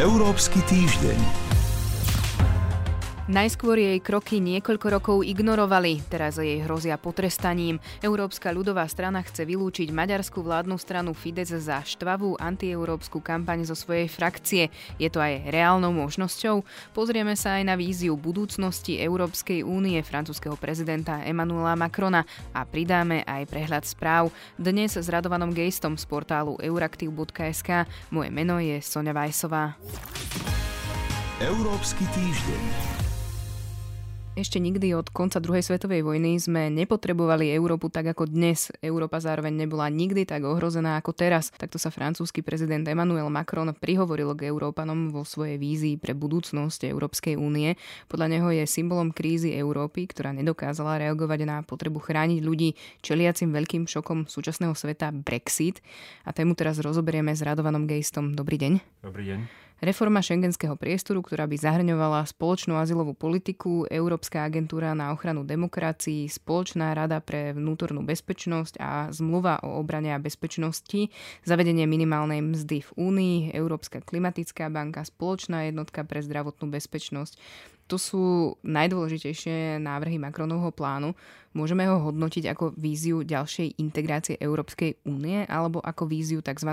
Európsky týždeň. Najskôr jej kroky niekoľko rokov ignorovali, teraz jej hrozia potrestaním. Európska ľudová strana chce vylúčiť maďarskú vládnu stranu Fides za štvavú antieurópsku kampaň zo svojej frakcie. Je to aj reálnou možnosťou? Pozrieme sa aj na víziu budúcnosti Európskej únie francúzského prezidenta Emmanuela Macrona a pridáme aj prehľad správ. Dnes s Radovanom Gejstom z portálu euraktiv.sk. Moje meno je Sonja Vajsová. Európsky týždeň. Ešte nikdy od konca druhej svetovej vojny sme nepotrebovali Európu tak ako dnes. Európa zároveň nebola nikdy tak ohrozená ako teraz. Takto sa francúzsky prezident Emmanuel Macron prihovoril k Európanom vo svojej vízii pre budúcnosť Európskej únie. Podľa neho je symbolom krízy Európy, ktorá nedokázala reagovať na potrebu chrániť ľudí čeliacim veľkým šokom súčasného sveta Brexit. A tému teraz rozoberieme s Radovanom Gejstom. Dobrý deň. Dobrý deň. Reforma šengenského priestoru, ktorá by zahrňovala spoločnú azylovú politiku, Európska agentúra na ochranu demokracií, Spoločná rada pre vnútornú bezpečnosť a zmluva o obrane a bezpečnosti, zavedenie minimálnej mzdy v Únii, Európska klimatická banka, Spoločná jednotka pre zdravotnú bezpečnosť. To sú najdôležitejšie návrhy Macronovho plánu. Môžeme ho hodnotiť ako víziu ďalšej integrácie Európskej únie alebo ako víziu tzv.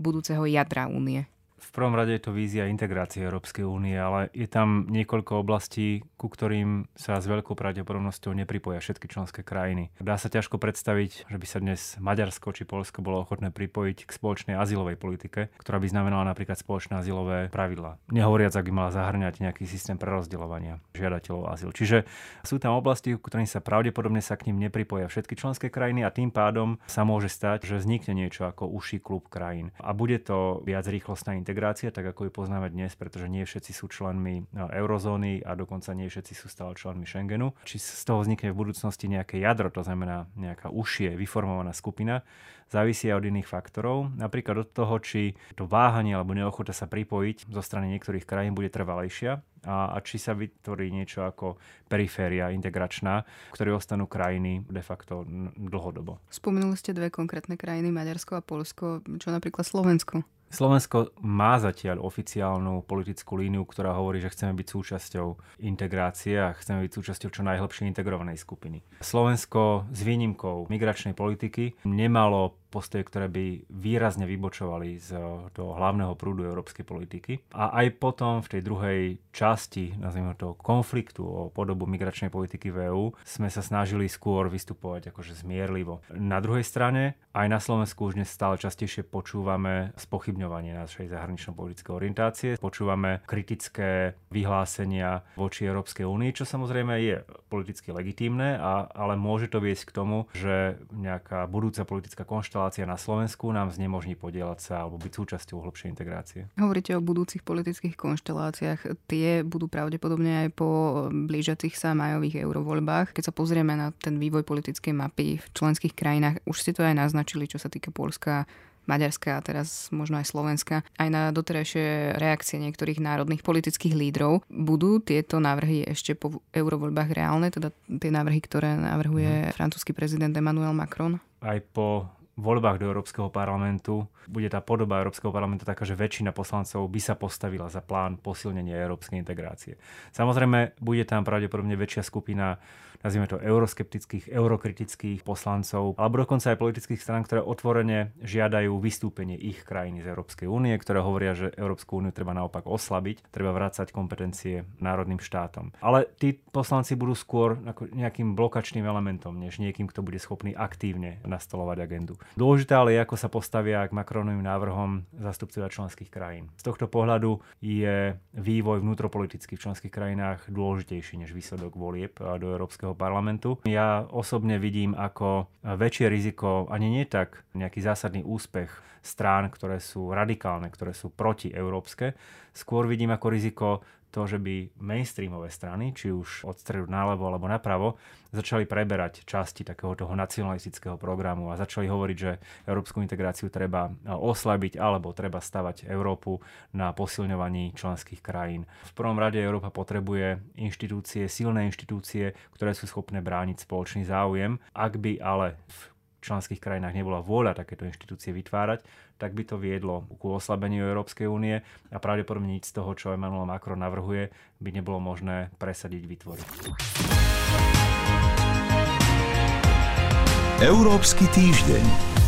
budúceho jadra únie? V prvom rade je to vízia integrácie Európskej únie, ale je tam niekoľko oblastí, ku ktorým sa s veľkou pravdepodobnosťou nepripoja všetky členské krajiny. Dá sa ťažko predstaviť, že by sa dnes Maďarsko či Polsko bolo ochotné pripojiť k spoločnej azylovej politike, ktorá by znamenala napríklad spoločné azylové pravidla. Nehovoriac, ak by mala zahrňať nejaký systém prerozdeľovania žiadateľov azyl. Čiže sú tam oblasti, ku ktorým sa pravdepodobne sa k ním nepripoja všetky členské krajiny a tým pádom sa môže stať, že vznikne niečo ako uší klub krajín. A bude to viac rýchlostná integrácia, tak ako ju poznáme dnes, pretože nie všetci sú členmi no, eurozóny a dokonca nie všetci sú stále členmi Schengenu. Či z toho vznikne v budúcnosti nejaké jadro, to znamená nejaká užšie vyformovaná skupina, závisí aj od iných faktorov. Napríklad od toho, či to váhanie alebo neochota sa pripojiť zo strany niektorých krajín bude trvalejšia a, a či sa vytvorí niečo ako periféria integračná, v ktorej ostanú krajiny de facto dlhodobo. Spomenuli ste dve konkrétne krajiny, Maďarsko a Polsko, čo napríklad Slovensko. Slovensko má zatiaľ oficiálnu politickú líniu, ktorá hovorí, že chceme byť súčasťou integrácie a chceme byť súčasťou čo najhlbšej integrovanej skupiny. Slovensko s výnimkou migračnej politiky nemalo postoje, ktoré by výrazne vybočovali z toho hlavného prúdu európskej politiky. A aj potom v tej druhej časti, nazvime to konfliktu o podobu migračnej politiky v EÚ, sme sa snažili skôr vystupovať akože zmierlivo. Na druhej strane, aj na Slovensku už dnes stále častejšie počúvame spochybňovanie našej zahranično-politickej orientácie, počúvame kritické vyhlásenia voči Európskej únii, čo samozrejme je politicky legitímne, a, ale môže to viesť k tomu, že nejaká budúca politická konštelácia na Slovensku nám znemožní podielať sa alebo byť súčasťou hlbšej integrácie. Hovoríte o budúcich politických konšteláciách. Tie budú pravdepodobne aj po blížiacich sa majových eurovoľbách. Keď sa pozrieme na ten vývoj politickej mapy v členských krajinách, už ste to aj naznačili, čo sa týka Polska, Maďarska a teraz možno aj Slovenska, aj na doterajšie reakcie niektorých národných politických lídrov. Budú tieto návrhy ešte po eurovoľbách reálne, teda tie návrhy, ktoré navrhuje hmm. francúzsky prezident Emmanuel Macron? Aj po voľbách do Európskeho parlamentu bude tá podoba Európskeho parlamentu taká, že väčšina poslancov by sa postavila za plán posilnenia európskej integrácie. Samozrejme, bude tam pravdepodobne väčšia skupina nazvime to euroskeptických, eurokritických poslancov, alebo dokonca aj politických strán, ktoré otvorene žiadajú vystúpenie ich krajiny z Európskej únie, ktoré hovoria, že Európsku úniu treba naopak oslabiť, treba vrácať kompetencie národným štátom. Ale tí poslanci budú skôr nejakým blokačným elementom, než niekým, kto bude schopný aktívne nastolovať agendu. Dôležité ale je, ako sa postavia k Macronovým návrhom zastupcovia členských krajín. Z tohto pohľadu je vývoj vnútropolitický v členských krajinách dôležitejší než výsledok volieb do Európskeho Európskeho parlamentu. Ja osobne vidím ako väčšie riziko, ani nie tak nejaký zásadný úspech strán, ktoré sú radikálne, ktoré sú protieurópske. Skôr vidím ako riziko to, že by mainstreamové strany, či už od stredu naľavo alebo napravo, začali preberať časti takého toho nacionalistického programu a začali hovoriť, že európsku integráciu treba oslabiť alebo treba stavať Európu na posilňovaní členských krajín. V prvom rade Európa potrebuje inštitúcie, silné inštitúcie, ktoré sú schopné brániť spoločný záujem. Ak by ale v členských krajinách nebola vôľa takéto inštitúcie vytvárať, tak by to viedlo ku oslabeniu Európskej únie a pravdepodobne nič z toho, čo Emmanuel Macron navrhuje, by nebolo možné presadiť, vytvoriť. Európsky týždeň.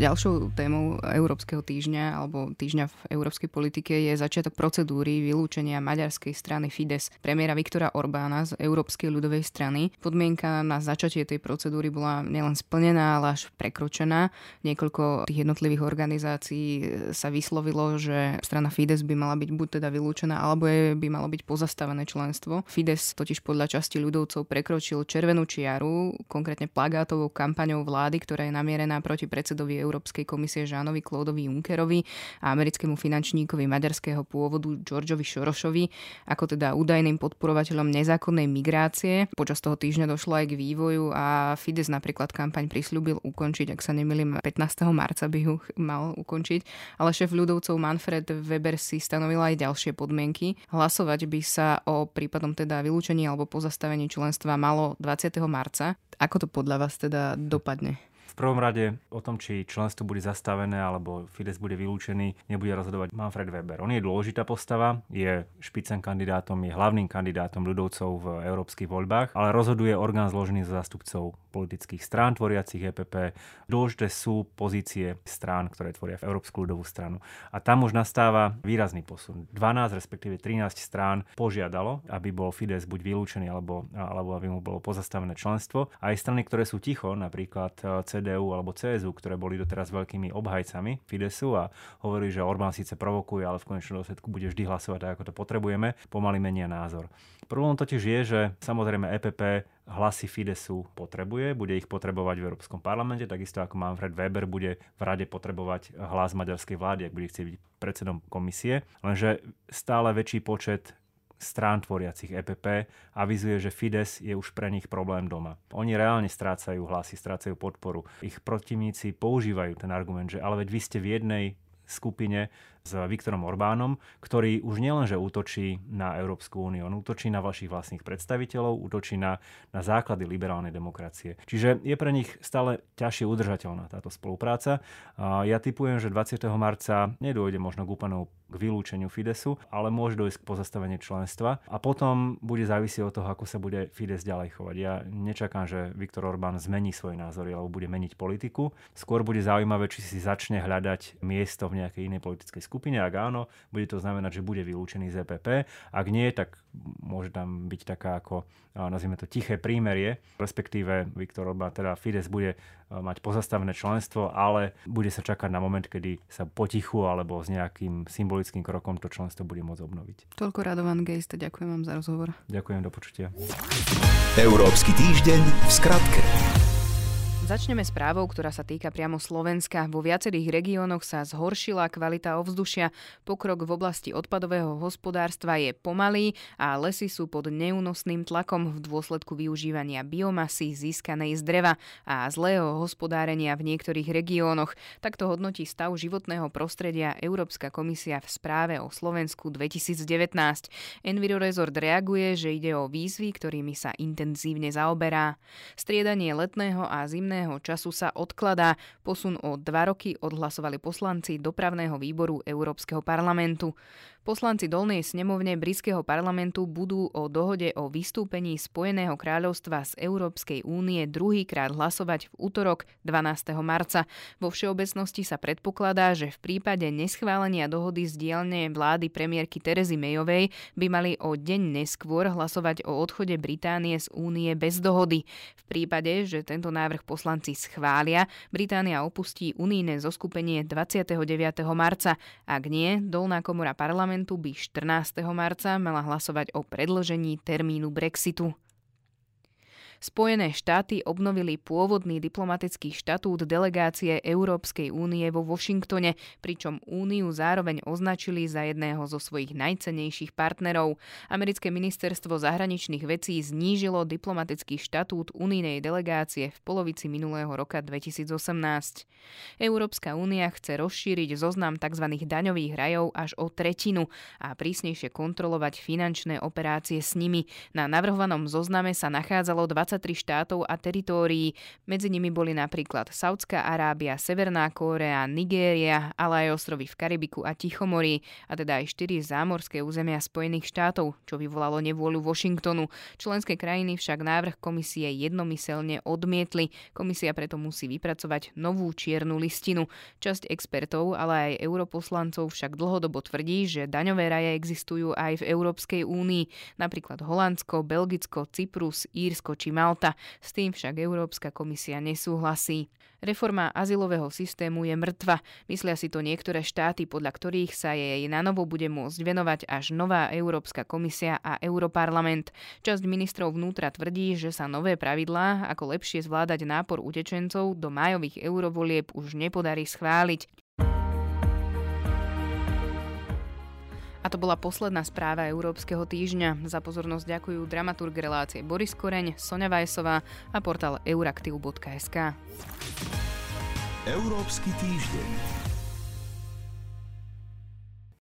Ďalšou témou Európskeho týždňa alebo týždňa v európskej politike je začiatok procedúry vylúčenia maďarskej strany Fides premiéra Viktora Orbána z Európskej ľudovej strany. Podmienka na začatie tej procedúry bola nielen splnená, ale až prekročená. Niekoľko tých jednotlivých organizácií sa vyslovilo, že strana Fides by mala byť buď teda vylúčená, alebo je, by malo byť pozastavené členstvo. Fides totiž podľa časti ľudovcov prekročil červenú čiaru, konkrétne plagátovou kampaňou vlády, ktorá je namierená proti predsedovi Európskej komisie Žánovi Klódovi Junckerovi a americkému finančníkovi maďarského pôvodu Georgeovi Šorošovi ako teda údajným podporovateľom nezákonnej migrácie. Počas toho týždňa došlo aj k vývoju a Fides napríklad kampaň prislúbil ukončiť, ak sa nemýlim, 15. marca by ju mal ukončiť, ale šéf ľudovcov Manfred Weber si stanovil aj ďalšie podmienky. Hlasovať by sa o prípadom teda vylúčení alebo pozastavení členstva malo 20. marca. Ako to podľa vás teda dopadne? V prvom rade o tom, či členstvo bude zastavené alebo Fides bude vylúčený, nebude rozhodovať Manfred Weber. On je dôležitá postava, je špicen kandidátom, je hlavným kandidátom ľudovcov v európskych voľbách, ale rozhoduje orgán zložený z zástupcov politických strán tvoriacich EPP. Dôležité sú pozície strán, ktoré tvoria v Európsku ľudovú stranu. A tam už nastáva výrazný posun. 12, respektíve 13 strán požiadalo, aby bol Fides buď vylúčený, alebo, alebo aby mu bolo pozastavené členstvo. A aj strany, ktoré sú ticho, napríklad CDU alebo CSU, ktoré boli doteraz veľkými obhajcami Fidesu a hovorí, že Orbán síce provokuje, ale v konečnom dôsledku bude vždy hlasovať tak, ako to potrebujeme, pomaly menia názor. Problém totiž je, že samozrejme EPP hlasy Fidesu potrebuje, bude ich potrebovať v Európskom parlamente, takisto ako Manfred Weber bude v rade potrebovať hlas maďarskej vlády, ak bude chcieť byť predsedom komisie. Lenže stále väčší počet strán tvoriacich EPP avizuje, že Fides je už pre nich problém doma. Oni reálne strácajú hlasy, strácajú podporu. Ich protivníci používajú ten argument, že ale veď vy ste v jednej skupine s Viktorom Orbánom, ktorý už nielenže útočí na Európsku úniu, on útočí na vašich vlastných predstaviteľov, útočí na, na základy liberálnej demokracie. Čiže je pre nich stále ťažšie udržateľná táto spolupráca. Ja typujem, že 20. marca nedôjde možno k úplnou k vylúčeniu Fidesu, ale môže dojsť k pozastaveniu členstva a potom bude závisieť od toho, ako sa bude Fides ďalej chovať. Ja nečakám, že Viktor Orbán zmení svoje názory alebo bude meniť politiku. Skôr bude zaujímavé, či si začne hľadať miesto v nejakej inej politickej skupine. Ak áno, bude to znamenať, že bude vylúčený z EPP. Ak nie, tak môže tam byť taká ako, nazvime to, tiché prímerie, respektíve Viktor Orbán, teda Fides bude mať pozastavené členstvo, ale bude sa čakať na moment, kedy sa potichu alebo s nejakým symbolickým krokom to členstvo bude môcť obnoviť. Toľko Radovan Gejste, ďakujem vám za rozhovor. Ďakujem, do počutia. Európsky týždeň v skratke. Začneme správou, ktorá sa týka priamo Slovenska. Vo viacerých regiónoch sa zhoršila kvalita ovzdušia. Pokrok v oblasti odpadového hospodárstva je pomalý a lesy sú pod neúnosným tlakom v dôsledku využívania biomasy získanej z dreva a zlého hospodárenia v niektorých regiónoch. Takto hodnotí stav životného prostredia Európska komisia v správe o Slovensku 2019. Envirorezort reaguje, že ide o výzvy, ktorými sa intenzívne zaoberá. Striedanie letného a zimného voľného času sa odkladá. Posun o dva roky odhlasovali poslanci dopravného výboru Európskeho parlamentu. Poslanci Dolnej snemovne britského parlamentu budú o dohode o vystúpení Spojeného kráľovstva z Európskej únie druhýkrát hlasovať v útorok 12. marca. Vo všeobecnosti sa predpokladá, že v prípade neschválenia dohody z dielne vlády premiérky Terezy Mayovej by mali o deň neskôr hlasovať o odchode Británie z únie bez dohody. V prípade, že tento návrh poslanci schvália, Británia opustí unijné zoskupenie 29. marca. Ak nie, dolná komora parlamentu parlamentu by 14. marca mala hlasovať o predložení termínu Brexitu. Spojené štáty obnovili pôvodný diplomatický štatút delegácie Európskej únie vo Washingtone, pričom úniu zároveň označili za jedného zo svojich najcenejších partnerov. Americké ministerstvo zahraničných vecí znížilo diplomatický štatút unijnej delegácie v polovici minulého roka 2018. Európska únia chce rozšíriť zoznam tzv. daňových rajov až o tretinu a prísnejšie kontrolovať finančné operácie s nimi. Na navrhovanom zozname sa nachádzalo 20 23 štátov a teritórií. Medzi nimi boli napríklad Saudská Arábia, Severná Kórea, Nigéria, ale aj ostrovy v Karibiku a Tichomorí, a teda aj 4 zámorské územia Spojených štátov, čo vyvolalo nevôľu Washingtonu. Členské krajiny však návrh komisie jednomyselne odmietli. Komisia preto musí vypracovať novú čiernu listinu. Časť expertov, ale aj europoslancov však dlhodobo tvrdí, že daňové raje existujú aj v Európskej únii, napríklad Holandsko, Belgicko, Cyprus, Írsko či Malta. S tým však Európska komisia nesúhlasí. Reforma azylového systému je mŕtva. Myslia si to niektoré štáty, podľa ktorých sa jej na novo bude môcť venovať až nová Európska komisia a Europarlament. Časť ministrov vnútra tvrdí, že sa nové pravidlá, ako lepšie zvládať nápor utečencov do májových eurovolieb už nepodarí schváliť. To bola posledná správa Európskeho týždňa. Za pozornosť ďakujú dramaturg relácie Boris Koreň, Sonja Vajsová a portál euraktiv.sk. Európsky týždeň.